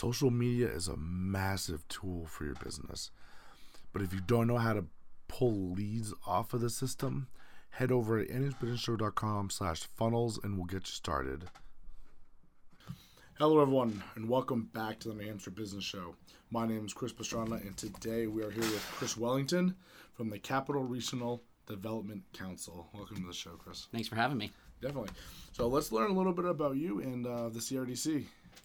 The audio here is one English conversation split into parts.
social media is a massive tool for your business. But if you don't know how to pull leads off of the system, head over to nhbusinessshow.com slash funnels and we'll get you started. Hello, everyone, and welcome back to the New Business Show. My name is Chris Pastrana, and today we are here with Chris Wellington from the Capital Regional Development Council. Welcome to the show, Chris. Thanks for having me. Definitely. So let's learn a little bit about you and uh, the CRDC.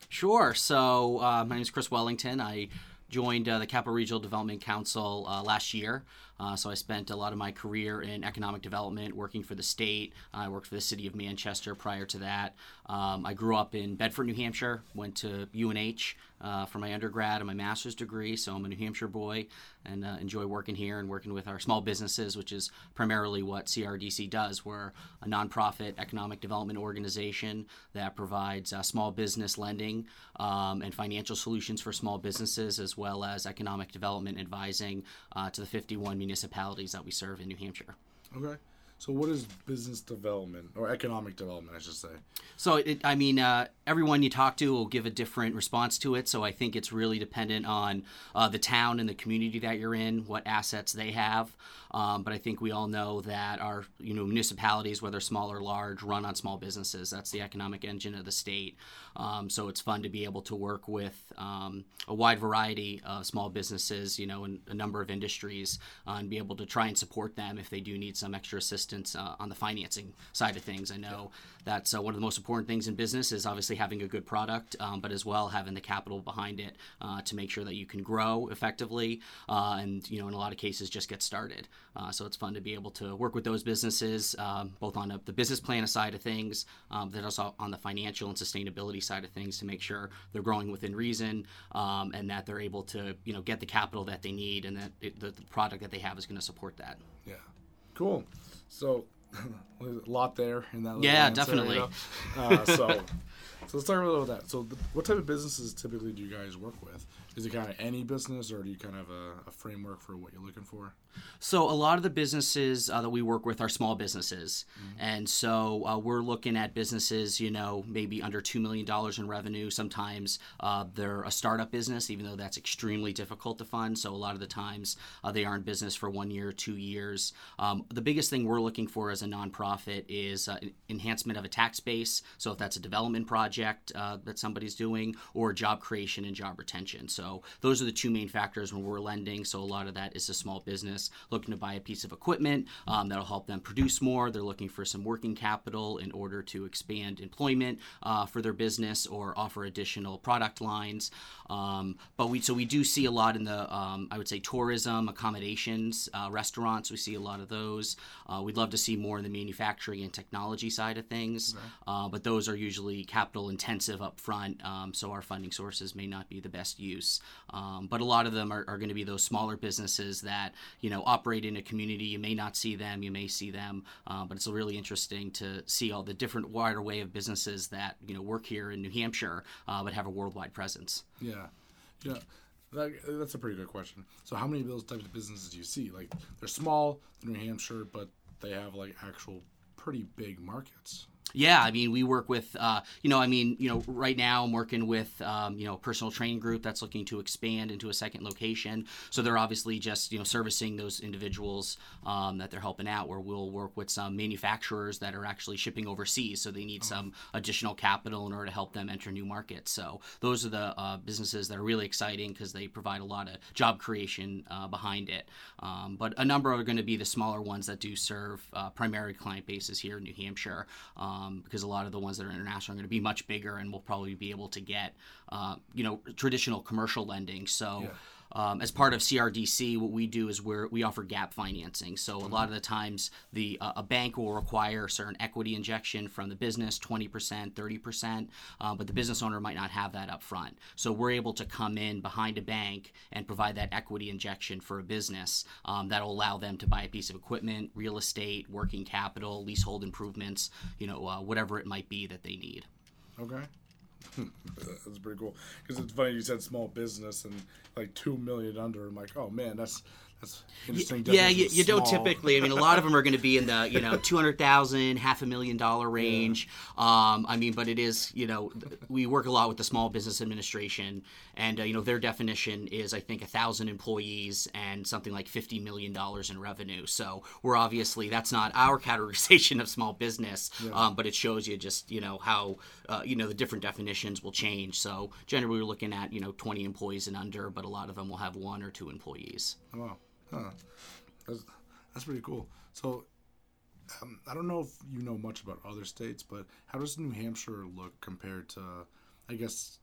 Sure. So uh, my name is Chris Wellington. I joined uh, the Capital Regional Development Council uh, last year. Uh, so I spent a lot of my career in economic development, working for the state. I worked for the city of Manchester prior to that. Um, I grew up in Bedford, New Hampshire. Went to UNH uh, for my undergrad and my master's degree. So I'm a New Hampshire boy and uh, enjoy working here and working with our small businesses, which is primarily what CRDC does. We're a nonprofit economic development organization that provides uh, small business lending um, and financial solutions for small businesses, as well as economic development advising uh, to the 51 municipalities that we serve in New Hampshire. Okay. So, what is business development or economic development, I should say? So, it, I mean, uh, everyone you talk to will give a different response to it. So, I think it's really dependent on uh, the town and the community that you're in, what assets they have. Um, but I think we all know that our you know municipalities, whether small or large, run on small businesses. That's the economic engine of the state. Um, so it's fun to be able to work with um, a wide variety of small businesses, you know, in a number of industries, uh, and be able to try and support them if they do need some extra assistance uh, on the financing side of things. I know that's uh, one of the most important things in business is obviously having a good product, um, but as well having the capital behind it uh, to make sure that you can grow effectively, uh, and you know, in a lot of cases, just get started. Uh, so it's fun to be able to work with those businesses, um, both on a, the business plan side of things, um, but also on the financial and sustainability side of things to make sure they're growing within reason um, and that they're able to, you know, get the capital that they need and that it, the, the product that they have is going to support that. Yeah, cool. So a lot there in that. Yeah, answer, definitely. You know? uh, so, so let's talk a little about that. So, the, what type of businesses typically do you guys work with? Is it kind of any business, or do you kind of have a, a framework for what you're looking for? So a lot of the businesses uh, that we work with are small businesses, mm-hmm. and so uh, we're looking at businesses, you know, maybe under two million dollars in revenue. Sometimes uh, they're a startup business, even though that's extremely difficult to fund. So a lot of the times uh, they are in business for one year, two years. Um, the biggest thing we're looking for as a nonprofit is uh, enhancement of a tax base. So if that's a development project uh, that somebody's doing, or job creation and job retention. So those are the two main factors when we're lending. So a lot of that is a small business looking to buy a piece of equipment um, that'll help them produce more. They're looking for some working capital in order to expand employment uh, for their business or offer additional product lines. Um, but we so we do see a lot in the um, I would say tourism, accommodations, uh, restaurants. We see a lot of those. Uh, we'd love to see more in the manufacturing and technology side of things. Uh, but those are usually capital intensive up front, um, so our funding sources may not be the best use. Um, but a lot of them are, are going to be those smaller businesses that you know operate in a community. You may not see them, you may see them, uh, but it's really interesting to see all the different wider way of businesses that you know work here in New Hampshire, uh, but have a worldwide presence. Yeah, yeah. That, that's a pretty good question. So, how many of those types of businesses do you see? Like, they're small, New Hampshire, but they have like actual pretty big markets. Yeah, I mean, we work with, uh, you know, I mean, you know, right now I'm working with, um, you know, a personal training group that's looking to expand into a second location. So they're obviously just, you know, servicing those individuals um, that they're helping out. Where we'll work with some manufacturers that are actually shipping overseas, so they need uh-huh. some additional capital in order to help them enter new markets. So those are the uh, businesses that are really exciting because they provide a lot of job creation uh, behind it. Um, but a number are going to be the smaller ones that do serve uh, primary client bases here in New Hampshire. Um, um, because a lot of the ones that are international are going to be much bigger and we'll probably be able to get, uh, you know, traditional commercial lending. So. Yeah um, as part of CRDC, what we do is we we offer gap financing. So a lot of the times, the uh, a bank will require certain equity injection from the business, twenty percent, thirty percent, uh, but the business owner might not have that up front. So we're able to come in behind a bank and provide that equity injection for a business um, that'll allow them to buy a piece of equipment, real estate, working capital, leasehold improvements, you know, uh, whatever it might be that they need. Okay. That's pretty cool because it's funny you said small business and like two million under. I'm like, oh man, that's that's interesting. Yeah, you, you don't typically. I mean, a lot of them are going to be in the you know two hundred thousand, half a million dollar range. Um, I mean, but it is you know we work a lot with the Small Business Administration, and uh, you know their definition is I think a thousand employees and something like fifty million dollars in revenue. So we're obviously that's not our categorization of small business, um, but it shows you just you know how uh, you know the different definitions will change. So generally we're looking at you know twenty employees and under, but a lot of them will have one or two employees. Oh, Wow, that's that's pretty cool. So, um, I don't know if you know much about other states, but how does New Hampshire look compared to, I guess,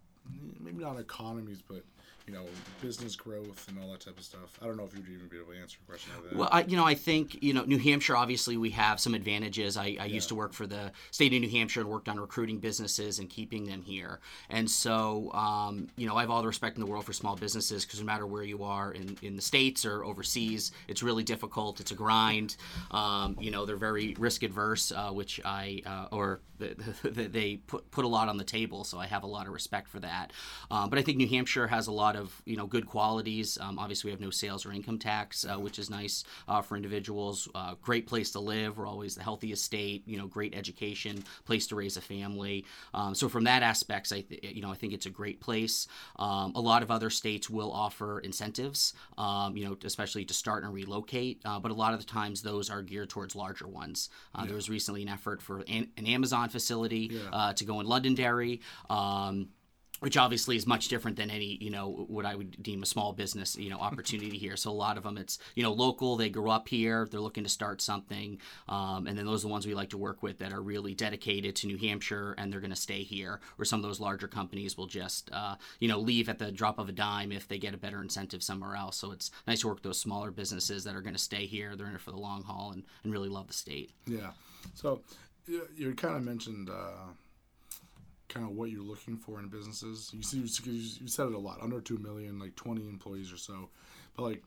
maybe not economies, but you know, business growth and all that type of stuff? I don't know if you'd even be able to answer a question like that. Well, I, you know, I think you know New Hampshire. Obviously, we have some advantages. I, I used to work for the state of New Hampshire and worked on recruiting businesses and keeping them here. And so, um, you know, I have all the respect in the world for small businesses because no matter where you are in, in the states or overseas, it's really difficult. It's a grind. Um, you know, they're very risk adverse, uh, which I uh, or they, they put put a lot on the table. So I have a lot of respect for that. Um, but I think New Hampshire has a lot of you know good qualities. Um, obviously, we have no sales or income tax, uh, which is nice uh, for individuals. Uh, great place to live. We're always the healthiest state. You know, great education, place to raise a family. Um, so from that aspects, I th- you know I think it's a great place. Um, a lot of other states will offer incentives. Um, you know, especially to start and relocate. Uh, but a lot of the times those are geared towards larger ones. Uh, There was recently an effort for an, an Amazon facility uh, to go in Londonderry. Um, which obviously is much different than any you know what I would deem a small business you know opportunity here. So a lot of them it's you know local. They grew up here. They're looking to start something, um, and then those are the ones we like to work with that are really dedicated to New Hampshire and they're going to stay here. Or some of those larger companies will just uh, you know leave at the drop of a dime if they get a better incentive somewhere else. So it's nice to work with those smaller businesses that are going to stay here. They're in it for the long haul and, and really love the state. Yeah. So you, you kind of mentioned uh, kind of what you're looking for in businesses. You see, you, said it a lot. Under two million, like 20 employees or so. But like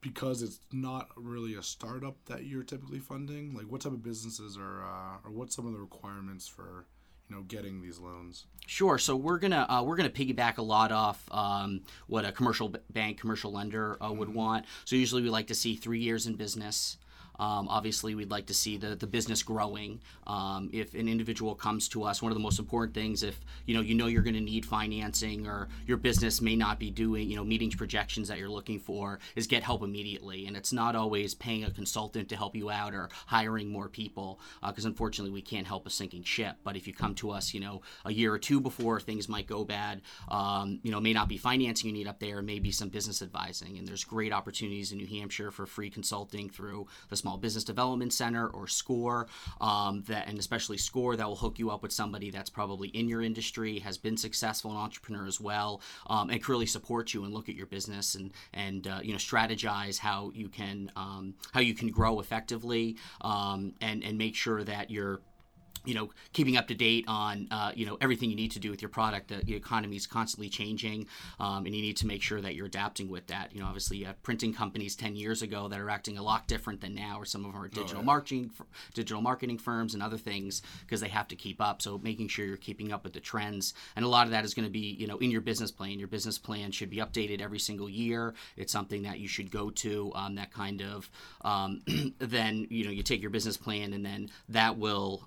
because it's not really a startup that you're typically funding. Like what type of businesses are uh, or what's some of the requirements for you know getting these loans? Sure. So we're gonna uh, we're gonna piggyback a lot off um, what a commercial b- bank, commercial lender uh, would want. So usually we like to see three years in business. Um, obviously, we'd like to see the, the business growing. Um, if an individual comes to us, one of the most important things, if you know you know you're going to need financing or your business may not be doing you know meeting projections that you're looking for, is get help immediately. And it's not always paying a consultant to help you out or hiring more people, because unfortunately we can't help a sinking ship. But if you come to us, you know a year or two before things might go bad, um, you know may not be financing you need up there, maybe some business advising. And there's great opportunities in New Hampshire for free consulting through the Small Business Development Center or SCORE, um, that and especially SCORE that will hook you up with somebody that's probably in your industry, has been successful, an entrepreneur as well, um, and can really support you and look at your business and and uh, you know strategize how you can um, how you can grow effectively um, and and make sure that you're you know, keeping up to date on uh, you know everything you need to do with your product. The, the economy is constantly changing, um, and you need to make sure that you're adapting with that. You know, obviously, you have printing companies ten years ago that are acting a lot different than now, or some of them are digital marketing, digital marketing firms, and other things because they have to keep up. So making sure you're keeping up with the trends, and a lot of that is going to be you know in your business plan. Your business plan should be updated every single year. It's something that you should go to. Um, that kind of um, then you know you take your business plan, and then that will.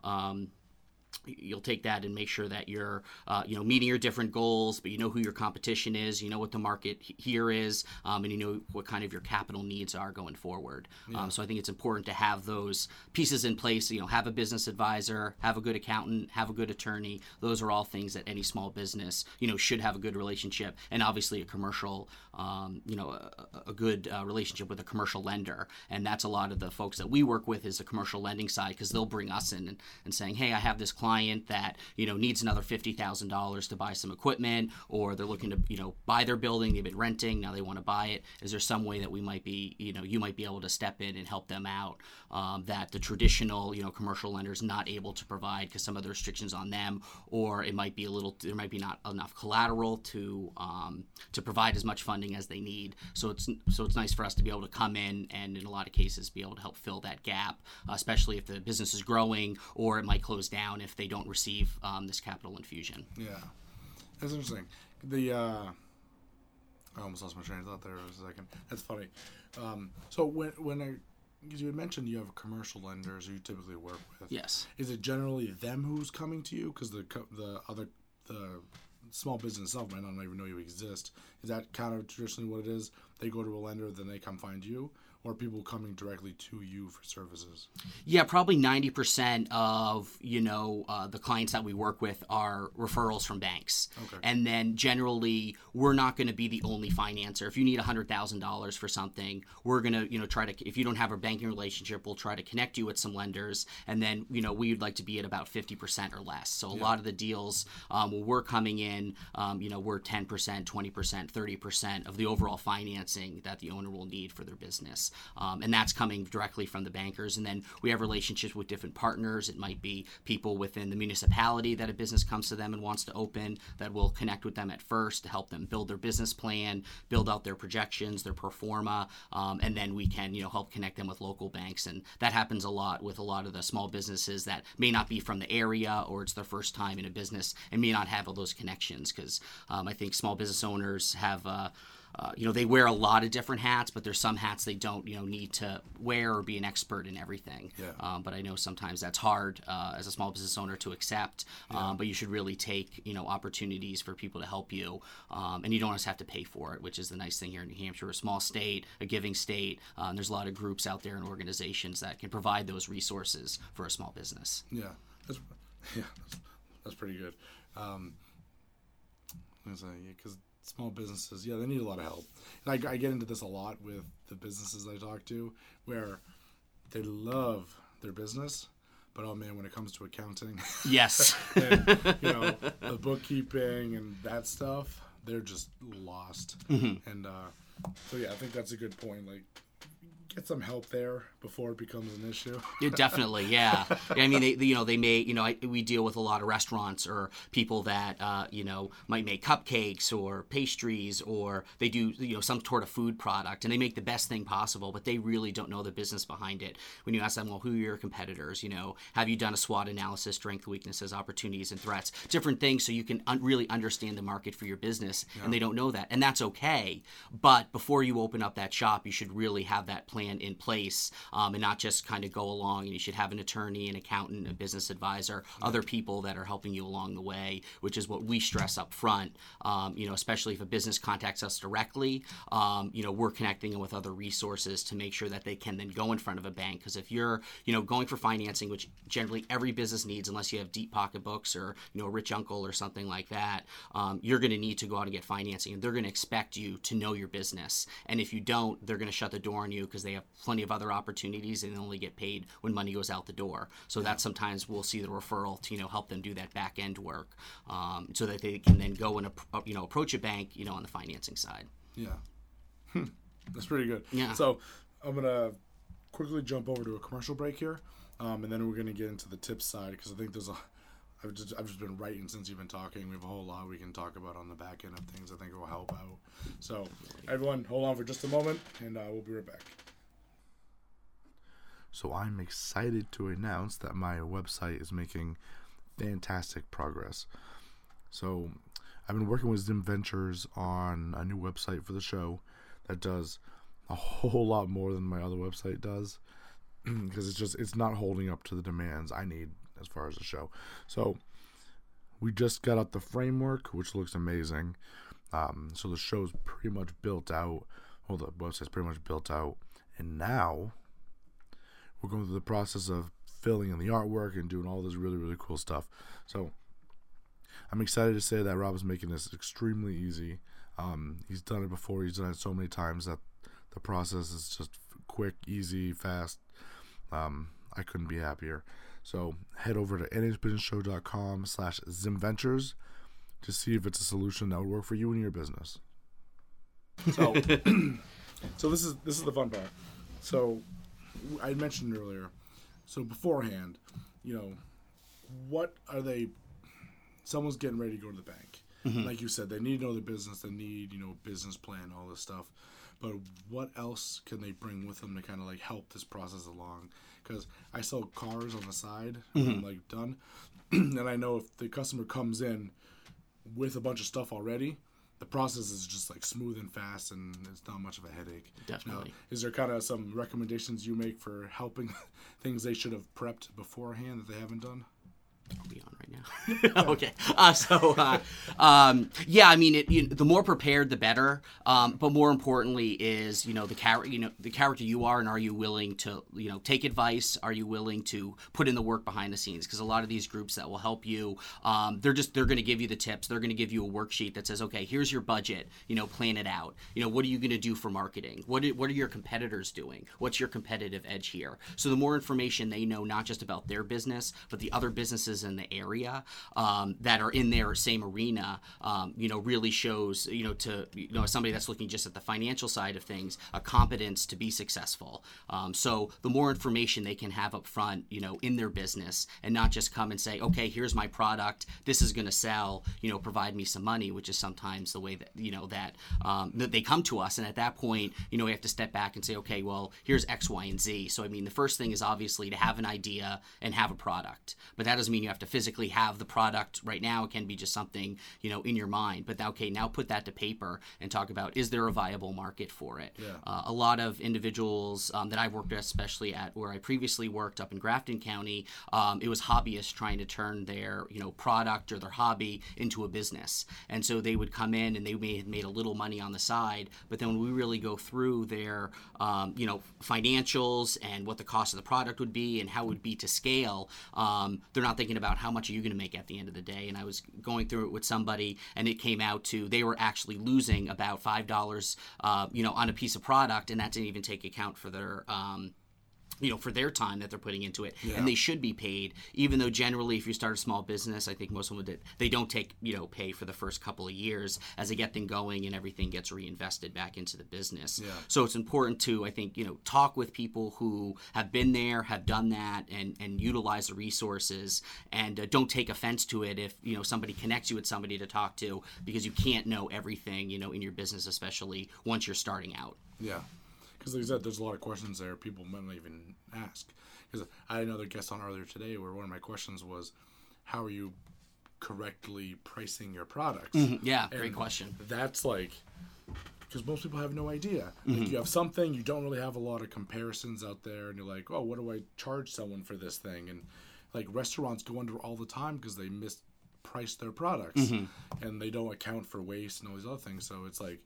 You'll take that and make sure that you're uh, you know meeting your different goals but you know who your competition is you know what the market here is um, and you know what kind of your capital needs are going forward. Um, so i think it's important to have those pieces in place you know have a business advisor have a good accountant have a good attorney. Those are all things that any small business you know should have a good relationship and obviously a commercial um, you know a, a good uh, relationship with a commercial lender and that's a lot of the folks that we work with is the commercial lending side because they'll bring us in and, and saying hey i have this client that you know needs another fifty thousand dollars to buy some equipment, or they're looking to you know buy their building. They've been renting now they want to buy it. Is there some way that we might be you know you might be able to step in and help them out um, that the traditional you know commercial lender is not able to provide because some of the restrictions on them, or it might be a little there might be not enough collateral to um, to provide as much funding as they need. So it's so it's nice for us to be able to come in and in a lot of cases be able to help fill that gap, especially if the business is growing or it might close down if they don't receive um, this capital infusion. Yeah, that's interesting. The uh, I almost lost my train of thought there for a second. That's funny. Um, so when when I because you had mentioned you have commercial lenders who you typically work with. Yes. Is it generally them who's coming to you? Because the the other the small business itself might not even know you exist. Is that kind of traditionally what it is? They go to a lender, then they come find you, or people coming directly to you for services? Yeah, probably ninety percent of you know uh, the clients that we work with are referrals from banks, Okay. and then generally we're not going to be the only financer. If you need hundred thousand dollars for something, we're going to you know try to. If you don't have a banking relationship, we'll try to connect you with some lenders, and then you know we'd like to be at about fifty percent or less. So a lot of the deals um, when we're coming in, um, you know, we're ten percent, twenty percent, thirty percent of the overall financing that the owner will need for their business, um, and that's coming directly from the bankers. And then we have relationships with different partners. It might be people within the municipality that a business comes to them and wants to open that will connect with them at first to help them build their business plan, build out their projections, their pro forma, um, and then we can you know help connect them with local banks. And that happens a lot with a lot of the small businesses that may not be from the area or it's their first time in a business and may not have all those connections because um, I think small business owners have. Uh, uh, you know they wear a lot of different hats, but there's some hats they don't you know need to wear or be an expert in everything. Yeah. Um, but I know sometimes that's hard uh, as a small business owner to accept. Um, but you should really take you know opportunities for people to help you, um, and you don't always have to pay for it, which is the nice thing here in New Hampshire. A small state, a giving state. Um, there's a lot of groups out there and organizations that can provide those resources for a small business. Yeah, that's yeah, that's, that's pretty good. Um, because yeah, small businesses, yeah, they need a lot of help. And I, I get into this a lot with the businesses I talk to, where they love their business, but oh man, when it comes to accounting, Yes. and, you know, the bookkeeping and that stuff, they're just lost. And uh, so yeah, I think that's a good point. Like, get some help there before it becomes an issue. Yeah, definitely, yeah. I mean, they, you know, they may, you know, I, we deal with a lot of restaurants or people that, uh, you know, might make cupcakes or pastries or they do, you know, some sort of food product and they make the best thing possible, but they really don't know the business behind it. When you ask them, well, who are your competitors? You know, have you done a SWOT analysis, strength, weaknesses, opportunities, and threats, different things, so you can un- really understand the market for your business, and they don't know that, and that's okay. But before you open up that shop, you should really have that plan in place um, and not just kind of go along. And you should have an attorney, an accountant, a business advisor, other people that are helping you along the way, which is what we stress up front. Um, you know, especially if a business contacts us directly, um, you know, we're connecting them with other resources to make sure that they can then go in front of a bank. Because if you're, you know, going for financing, which generally every business needs, unless you have deep pocketbooks or you know a rich uncle or something like that, um, you're going to need to go out and get financing, and they're going to expect you to know your business. And if you don't, they're going to shut the door on you because they have plenty of other opportunities and they only get paid when money goes out the door. So that sometimes we'll see the referral to you know help them do that back end work, um, so that they can then go and you know approach a bank you know on the financing side. Yeah. Hmm. That's pretty good. Yeah. So I'm going to quickly jump over to a commercial break here. Um, and then we're going to get into the tips side because I think there's a. I've just, I've just been writing since you've been talking. We have a whole lot we can talk about on the back end of things. I think it will help out. So, everyone, hold on for just a moment, and uh, we'll be right back. So, I'm excited to announce that my website is making fantastic progress. So, I've been working with Zim Ventures on a new website for the show that does a whole lot more than my other website does because it's just it's not holding up to the demands I need as far as the show. So we just got out the framework, which looks amazing. Um, so the show's pretty much built out. Well, the website's pretty much built out, and now we're going through the process of filling in the artwork and doing all this really really cool stuff. So I'm excited to say that Rob is making this extremely easy. Um, he's done it before. He's done it so many times that the process is just quick, easy, fast. Um, I couldn't be happier. So head over to nhbusinessshow.com slash zimventures to see if it's a solution that would work for you and your business. So, so this is this is the fun part. So I mentioned earlier. So beforehand, you know, what are they? Someone's getting ready to go to the bank. Mm-hmm. Like you said, they need to know the business. They need you know business plan, all this stuff. But what else can they bring with them to kind of like help this process along? Because I sell cars on the side, when I'm mm-hmm. like done, and I know if the customer comes in with a bunch of stuff already, the process is just like smooth and fast, and it's not much of a headache. Definitely. Now, is there kind of some recommendations you make for helping things they should have prepped beforehand that they haven't done? We on right now? okay. Uh, so, uh, um, yeah, I mean, it, you, the more prepared, the better. Um, but more importantly, is you know the character, you know the character you are, and are you willing to you know take advice? Are you willing to put in the work behind the scenes? Because a lot of these groups that will help you, um, they're just they're going to give you the tips. They're going to give you a worksheet that says, okay, here's your budget. You know, plan it out. You know, what are you going to do for marketing? What are, what are your competitors doing? What's your competitive edge here? So the more information they know, not just about their business, but the other businesses in the area um, that are in their same arena, um, you know, really shows, you know, to you know somebody that's looking just at the financial side of things, a competence to be successful. Um, so the more information they can have up front, you know, in their business, and not just come and say, okay, here's my product, this is going to sell, you know, provide me some money, which is sometimes the way that you know that um, that they come to us, and at that point, you know, we have to step back and say, okay, well, here's X, Y, and Z. So I mean, the first thing is obviously to have an idea and have a product, but that doesn't mean you have to physically have the product right now. It can be just something you know in your mind. But okay, now put that to paper and talk about is there a viable market for it? Yeah. Uh, a lot of individuals um, that I've worked with, especially at where I previously worked up in Grafton County, um, it was hobbyists trying to turn their you know product or their hobby into a business, and so they would come in and they may have made a little money on the side, but then when we really go through their um, you know financials and what the cost of the product would be and how it would be to scale, um, they're not thinking about how much are you going to make at the end of the day. And I was going through it with somebody, and it came out to they were actually losing about five dollars, uh, you know, on a piece of product, and that didn't even take account for their. Um, you know, for their time that they're putting into it, Yeah. and they should be paid. Even though generally, if you start a small business, I think most of them would, they don't take you know pay for the first couple of years as they get things going and everything gets reinvested back into the business. Yeah. So it's important to I think you know talk with people who have been there, have done that, and and utilize the resources, and uh, don't take offense to it if you know somebody connects you with somebody to talk to because you can't know everything you know in your business, especially once you're starting out. Yeah, because like I said, there's a lot of questions there people might not even ask. Because I had another guest on earlier today where one of my questions was, how are you correctly pricing your products? Yeah, great question. That's like because most people have no idea. Mm-hmm. Like you have something, you don't really have a lot of comparisons out there, and you're like, oh, what do I charge someone for this thing? And like restaurants go under all the time because they misprice their products Mm-hmm. and they don't account for waste and all these other things. So it's like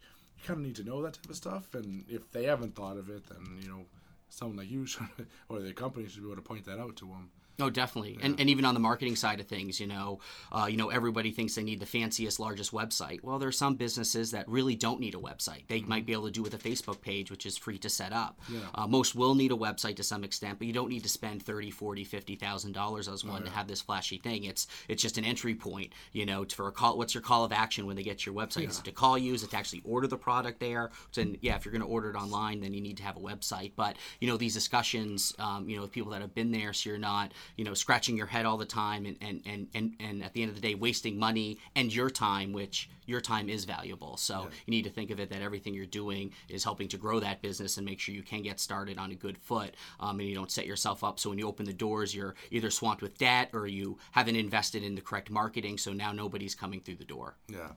kind of need to know that type of stuff. And if they haven't thought of it, then you know someone like you should, or the company should be able to point that out to them. Oh, definitely, and, and even on the marketing side of things, you know, uh, you know, everybody thinks they need the fanciest, largest website. Well, there are some businesses that really don't need a website. They might be able to do with a Facebook page, which is free to set up. Yeah. Uh, most will need a website to some extent, but you don't need to spend thirty, forty, fifty thousand dollars as one to have this flashy thing. It's it's just an entry point, you know, for a call. What's your call of action when they get your website? Is it to call you? Is it to actually order the product there? And yeah, if you're going to order it online, then you need to have a website. But you know, these discussions, um, you know, with people that have been there, so you're not, you know, scratching your head all the time, and and and and, and at the end of the day, wasting money and your time, which your time is valuable. So you need to think of it that everything you're doing is helping to grow that business and make sure you can get started on a good foot, um, and you don't set yourself up so when you open the doors, you're either swamped with debt or you haven't invested in the correct marketing, so now nobody's coming through the door. Yeah.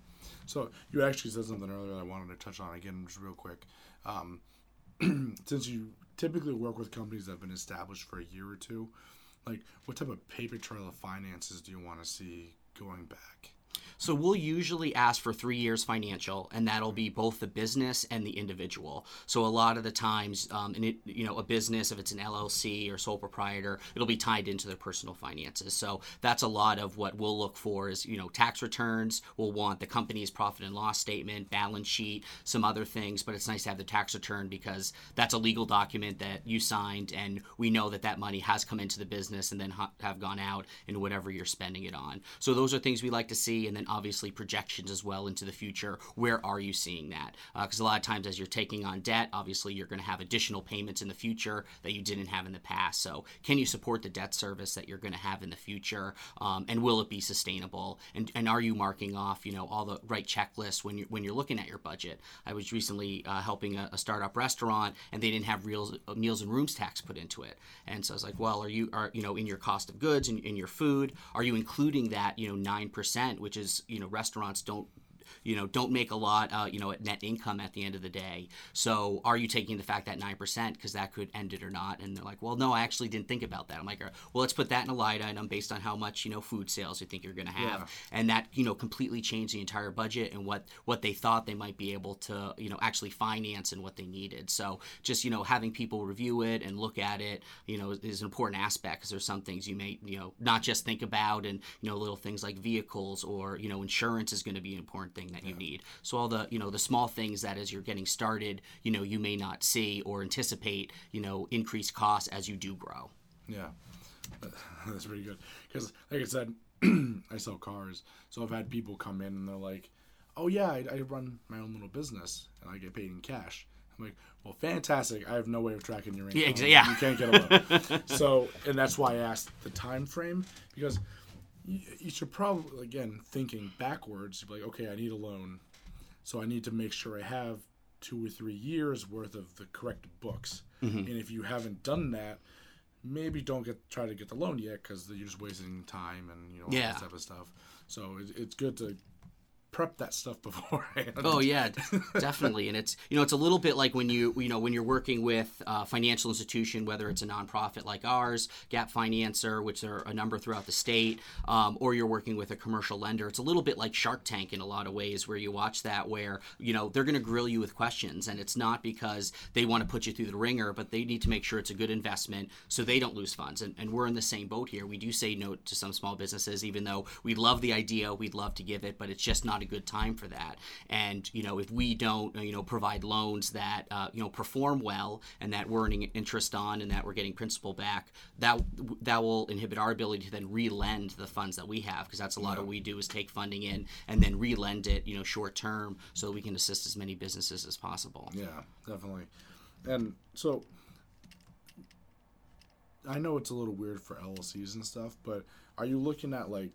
So you actually said something earlier that I wanted to touch on again, just real quick. Um, since you typically work with companies that have been established for a year or two, like what type of paper trail of finances do you want to see going back? So we'll usually ask for three years financial, and that'll be both the business and the individual. So a lot of the times, um, and it, you know, a business, if it's an LLC or sole proprietor, it'll be tied into their personal finances. So that's a lot of what we'll look for is you know tax returns. We'll want the company's profit and loss statement, balance sheet, some other things. But it's nice to have the tax return because that's a legal document that you signed, and we know that that money has come into the business and then ha- have gone out in whatever you're spending it on. So those are things we like to see, and then obviously projections as well into the future. Where are you seeing that? Because a lot of times, as you're taking on debt, obviously you're going to have additional payments in the future that you didn't have in the past. So can you support the debt service that you're going to have in the future? Um, and will it be sustainable? And, and are you marking off, you know, all the right checklists when you're when you're looking at your budget? I was recently uh, helping a, a startup restaurant, and they didn't have uh, meals and rooms tax put into it. And so I was like, well, are you are you know in your cost of goods and in your food, are you including that you know nine percent, which is you know restaurants don't you know don't make a lot uh, you know at net income at the end of the day so are you taking the fact that 9% because that could end it or not and they're like well no i actually didn't think about that i'm like well let's put that in a line item based on how much you know food sales you think you're going to have Yeah. and that you know completely changed the entire budget and what what they thought they might be able to you know actually finance and what they needed so just you know having people review it and look at it you know is an important aspect because there's some things you may you know not just think about and you know little things like vehicles or you know insurance is going to be an important thing that you need so all the you know the small things that as you're getting started you know you may not see or anticipate you know increased costs as you do grow Yeah, that's pretty good. Because, like I said, I sell cars, so I've had people come in and they're like, "Oh yeah, I, I run my own little business and I get paid in cash." I'm like, "Well, fantastic! I have no way of tracking your income. Yeah, exa- yeah. you can't get a loan." so, and that's why I asked the time frame because you, you should probably again thinking backwards. Like, "Okay, I need a loan, so I need to make sure I have." Two or three years worth of the correct books, Mm-hmm. and if you haven't done that, maybe don't get try to get the loan yet because you're just wasting time and you know all Yeah. that type of stuff. So it, it's good to prep that stuff beforehand. Oh yeah, definitely. And it's you know it's a little bit like when you you know when you're working with a financial institution, whether it's a nonprofit like ours, Gap Financer, which are a number throughout the state, um, or you're working with a commercial lender. It's a little bit like Shark Tank in a lot of ways, where you watch that, where you know they're going to grill you with questions, and it's not because they want to put you through the ringer, but they need to make sure it's a good investment so they don't lose funds. And, and we're in the same boat here. We do say no to some small businesses, even though we love the idea, we'd love to give it, but it's just not a good time for that. And you know, if we don't, you know, provide loans that uh, you know perform well and that we're earning interest on and that we're getting principal back, that that will inhibit our ability to then re-lend the funds that we have because that's a lot of what we do is take funding in and then re-lend it, you know, short term so we can assist as many businesses as possible. Yeah, definitely. And so I know it's a little weird for LLCs and stuff, but are you looking at like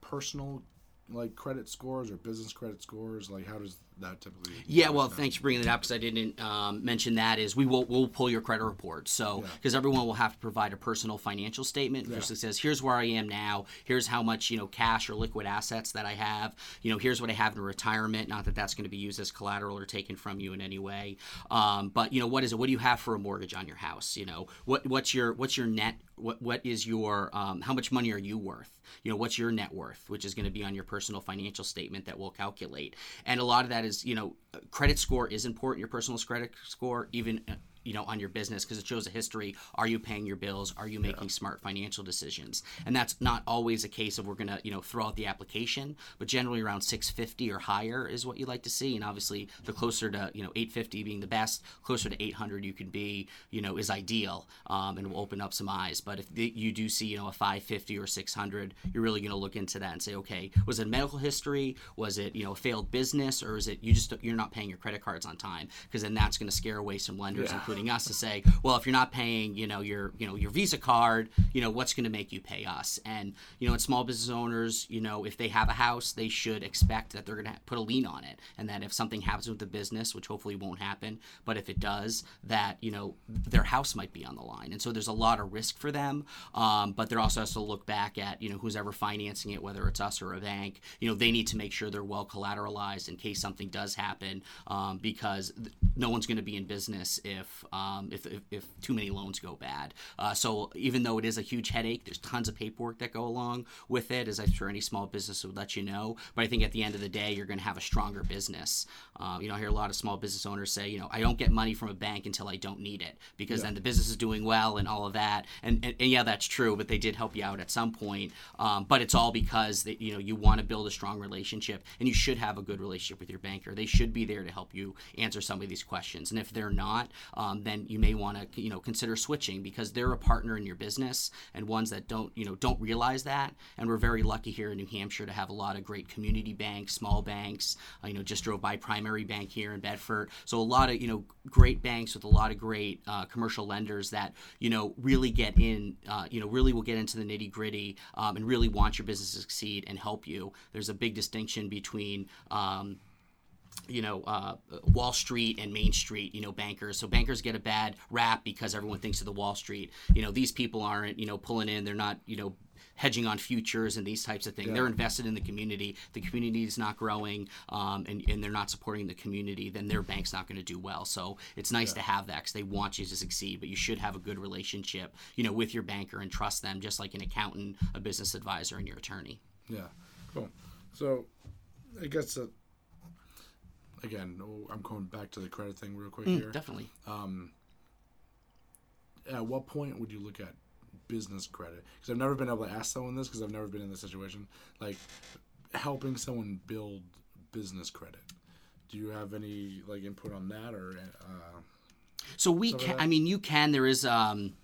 personal like credit scores or business credit scores? Like how does that typically Yeah, well, thanks for bringing that up because I didn't um, mention that. Is we will we'll pull your credit report. So because everyone will have to provide a personal financial statement, which Yeah. says here's where I am now. Here's how much you know cash or liquid assets that I have. You know, here's what I have in retirement. Not that that's going to be used as collateral or taken from you in any way. Um, but you know, what is it? What do you have for a mortgage on your house? You know, what what's your what's your net? What what is your um, how much money are you worth? You know, what's your net worth, which is going to be on your personal financial statement that we'll calculate. And a lot of that is, you know, credit score is important, your personal credit score, even you know on your business because it shows a history. Are you paying your bills? Are you making smart financial decisions? And that's not always a case of we're going to you know throw out the application but generally around 650 or higher is what you like to see. And obviously the closer to you know 850 being the best closer to 800 you can be you know is ideal um, and will open up some eyes. But if the, you do see you know a 550 or 600 you're really going to look into that and say okay was it medical history? Was it you know a failed business? Or is it you just you're not paying your credit cards on time? Because then that's going to scare away some lenders including us to say well if you're not paying you know your you know your visa card you know what's going to make you pay us? And you know and small business owners you know if they have a house they should expect that they're going to put a lien on it. And that if something happens with the business which hopefully won't happen but if it does that you know their house might be on the line. And so there's a lot of risk for them um, but there also has to look back at you know who's ever financing it whether it's us or a bank. You know they need to make sure they're well collateralized in case something does happen um, because no one's going to be in business if, um, if, if if too many loans go bad. Uh, so even though it is a huge headache there's tons of paperwork that go along with it as I'm sure any small business would let you know. But I think at the end of the day you're going to have a stronger business. Uh, you know I hear a lot of small business owners say you know I don't get money from a bank until I don't need it because then the business is doing well and all of that. And, and, and yeah that's true but they did help you out at some point. Um, but it's all because they, you know you want to build a strong relationship and you should have a good relationship with your banker. They should be there to help you answer some of these questions. And if they're not um, then you may want to you know consider switching because they're a partner in your business and ones that don't you know don't realize that. And we're very lucky here in New Hampshire to have a lot of great community banks small banks uh, you know just drove by Primary Bank here in Bedford. So a lot of you know great banks with a lot of great uh, commercial lenders that you know really get in uh, you know really will get into the nitty gritty um, and really want your business to succeed and help you. There's a big distinction between um, you know, uh, Wall Street and Main Street, you know, bankers. So bankers get a bad rap because everyone thinks of the Wall Street. You know, these people aren't, you know, pulling in. They're not, you know, hedging on futures and these types of things. They're invested in the community. The community is not growing, um, and and they're not supporting the community. Then their bank's not going to do well. So it's nice to have that because they want you to succeed. But you should have a good relationship, you know, with your banker and trust them, just like an accountant, a business advisor, and your attorney. Yeah, cool. So, I guess that again, oh, I'm going back to the credit thing real quick here. Definitely. At what point would you look at business credit? Because I've never been able to ask someone this because I've never been in this situation. Like helping someone build business credit. Do you have any like input on that or? Uh, So we can. I mean, you can. There is. Um,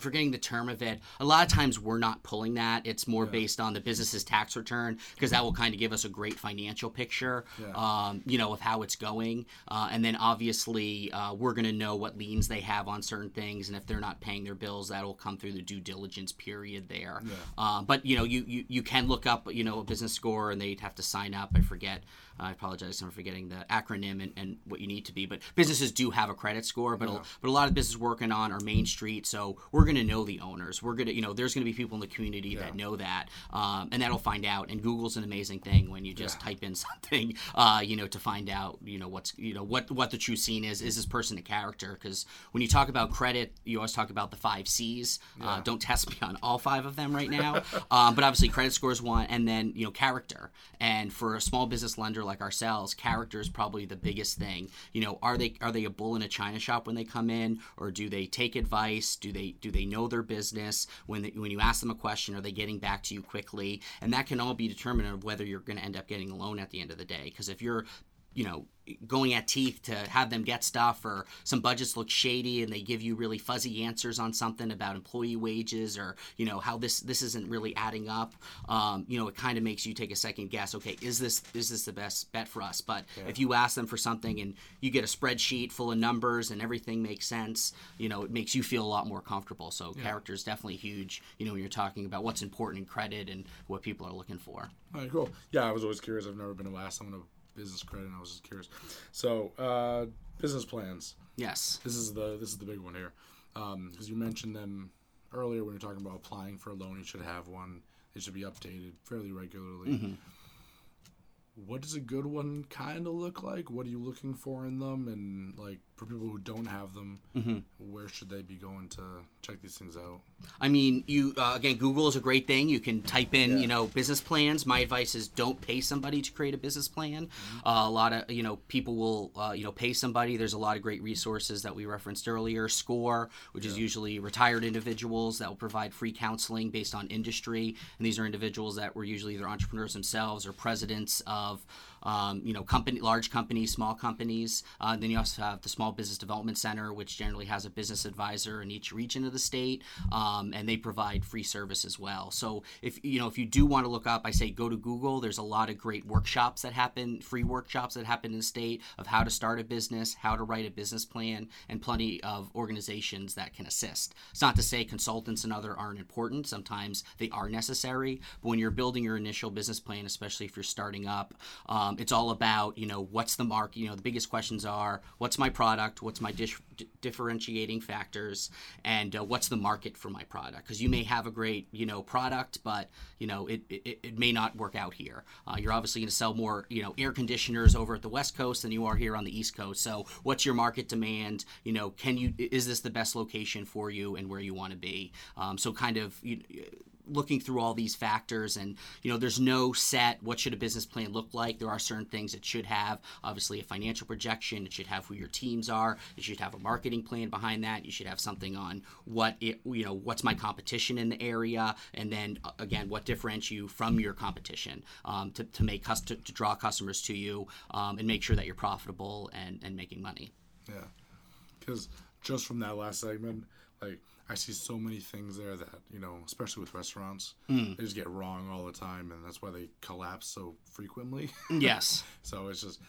forgetting the term of it. A lot of times we're not pulling that. It's more based on the business's tax return because that will kind of give us a great financial picture, um, you know, of how it's going. Uh, and then obviously uh, we're going to know what liens they have on certain things, and if they're not paying their bills, that'll come through the due diligence period there. Uh, but you know, you, you you can look up you know a business score, and they'd have to sign up. I forget. I apologize for forgetting the acronym and, and what you need to be. But businesses do have a credit score, but a, but a lot of businesses working on are Main Street, so we're going to know the owners. We're going to you know there's going to be people in the community that know that, um, and that'll find out. And Google's an amazing thing when you just type in something, uh, you know, to find out you know what's you know what what the true scene is. Is this person a character? Because when you talk about credit, you always talk about the five C's. Uh, don't test me on all five of them right now, um, but obviously credit scores is one, and then you know character. And for a small business lender like ourselves, character is probably the biggest thing. You know, are they are they a bull in a china shop when they come in, or do they take advice? Do they do they know their business? When they, when you ask them a question, are they getting back to you quickly? And that can all be determinant of whether you're going to end up getting a loan at the end of the day. Because if you're you know going at teeth to have them get stuff or some budgets look shady and they give you really fuzzy answers on something about employee wages or you know how this this isn't really adding up um, you know it kind of makes you take a second guess okay is this is this the best bet for us? But if you ask them for something and you get a spreadsheet full of numbers and everything makes sense you know it makes you feel a lot more comfortable. So character is definitely huge you know when you're talking about what's important in credit and what people are looking for. All right, cool. Yeah, I was always curious. I've never been able to ask someone a business credit, and I was just curious. So, uh, business plans. yes This is the this is the big one here, because you mentioned them earlier when you're talking about applying for a loan. You should have one. It should be updated fairly regularly. What does a good one kind of look like? What are you looking for in them? And like for people who don't have them, where should they be going to check these things out? I mean, you uh, again, Google is a great thing. You can type in, you know, business plans. My advice is don't pay somebody to create a business plan. Uh, a lot of you know people will uh, you know pay somebody. There's a lot of great resources that we referenced earlier. Score, which is usually retired individuals that will provide free counseling based on industry, and these are individuals that were usually either entrepreneurs themselves or presidents of um, you know, company, large companies, small companies. Uh, then you also have the Small Business Development Center, which generally has a business advisor in each region of the state, um, and they provide free service as well. So if you know, if you do want to look up, I say go to Google. There's a lot of great workshops that happen, free workshops that happen in the state of how to start a business, how to write a business plan, and plenty of organizations that can assist. It's not to say consultants and other aren't important. Sometimes they are necessary, but when you're building your initial business plan, especially if you're starting up, um, it's all about you know what's the mark. You know the biggest questions are what's my product, what's my dish, d- differentiating factors, and uh, what's the market for my product. Because you may have a great you know product, but you know it, it, it may not work out here. Uh, you're obviously going to sell more you know air conditioners over at the West Coast than you are here on the East Coast. So what's your market demand? You know, can you is this the best location for you and where you want to be? Um, so kind of you, looking through all these factors and you know there's no set what should a business plan look like? There are certain things it should have. Obviously a financial projection it should have who your teams are. It should have a marketing plan behind that. You should have something on what it you know what's my competition in the area? And then uh, again what differentiates you from your competition um, to, to make cust- to draw customers to you um, and make sure that you're profitable and, and making money. Yeah, because just from that last segment, like I see so many things there that you know, especially with restaurants, Mm. they just get wrong all the time, and that's why they collapse so frequently. yes so it's just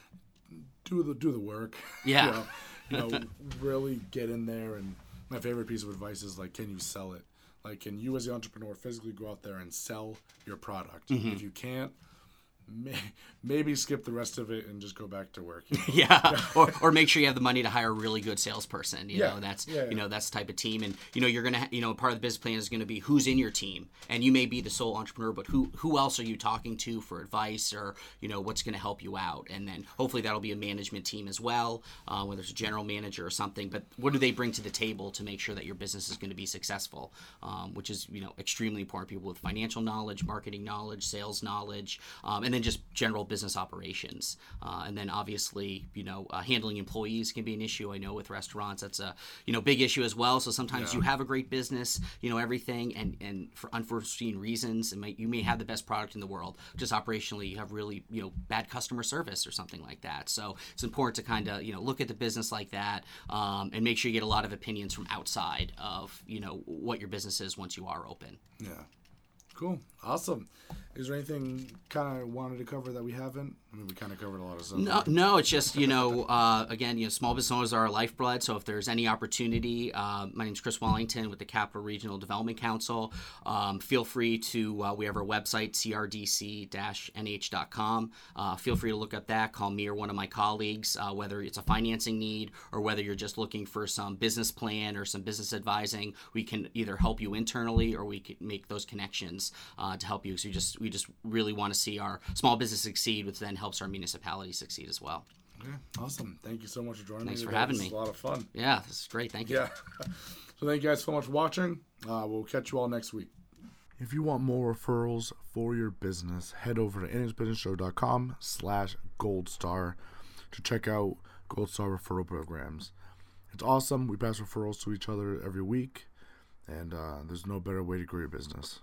do the do the work. Yeah. you know, you know, really get in there. And my favorite piece of advice is like, can you sell it? Like, can you as the entrepreneur physically go out there and sell your product? Mm-hmm. If you can't, may, maybe skip the rest of it and just go back to work. you know? yeah or, or make sure you have the money to hire a really good salesperson you Yeah. know that's Yeah, yeah. you know that's the type of team and you know you're gonna you know part of the business plan is gonna be who's in your team and you may be the sole entrepreneur but who who else are you talking to for advice or you know what's gonna help you out and then hopefully that'll be a management team as well uh, whether it's a general manager or something but what do they bring to the table to make sure that your business is going to be successful um, which is you know extremely important people with financial knowledge marketing knowledge sales knowledge um, and then just general business operations. Uh, and then obviously you know uh, handling employees can be an issue. I know with restaurants that's a you know big issue as well. So sometimes you have a great business you know everything and and for unforeseen reasons it might, you may have the best product in the world. Just operationally you have really you know bad customer service or something like that. So it's important to kind of you know look at the business like that um, and make sure you get a lot of opinions from outside of you know what your business is once you are open. Yeah. Cool. Awesome. Is there anything kind of wanted to cover that we haven't? I mean, we kind of covered a lot of stuff. No, no, it's just you know, uh, again, you know, small business owners are our lifeblood. So if there's any opportunity, uh, my name's Chris Wellington with the Capital Regional Development Council. Um, feel free to uh, we have our website crdc-nh.com. Uh, feel free to look up that. Call me or one of my colleagues, uh, whether it's a financing need or whether you're just looking for some business plan or some business advising. We can either help you internally or we can make those connections uh, to help you. So we just we just really want to see our small business succeed, which then helps our municipality succeed as well. Okay. Awesome. Thank you so much for joining us. Thanks me. for today. having This me. is a lot of fun. Yeah, this is great. Thank you. Yeah. so thank you guys so much for watching. Uh, we'll catch you all next week. If you want more referrals for your business, head over to nhbusinessshow.com slash goldstar to check out Gold Star referral programs. It's awesome. We pass referrals to each other every week, and uh, there's no better way to grow your business.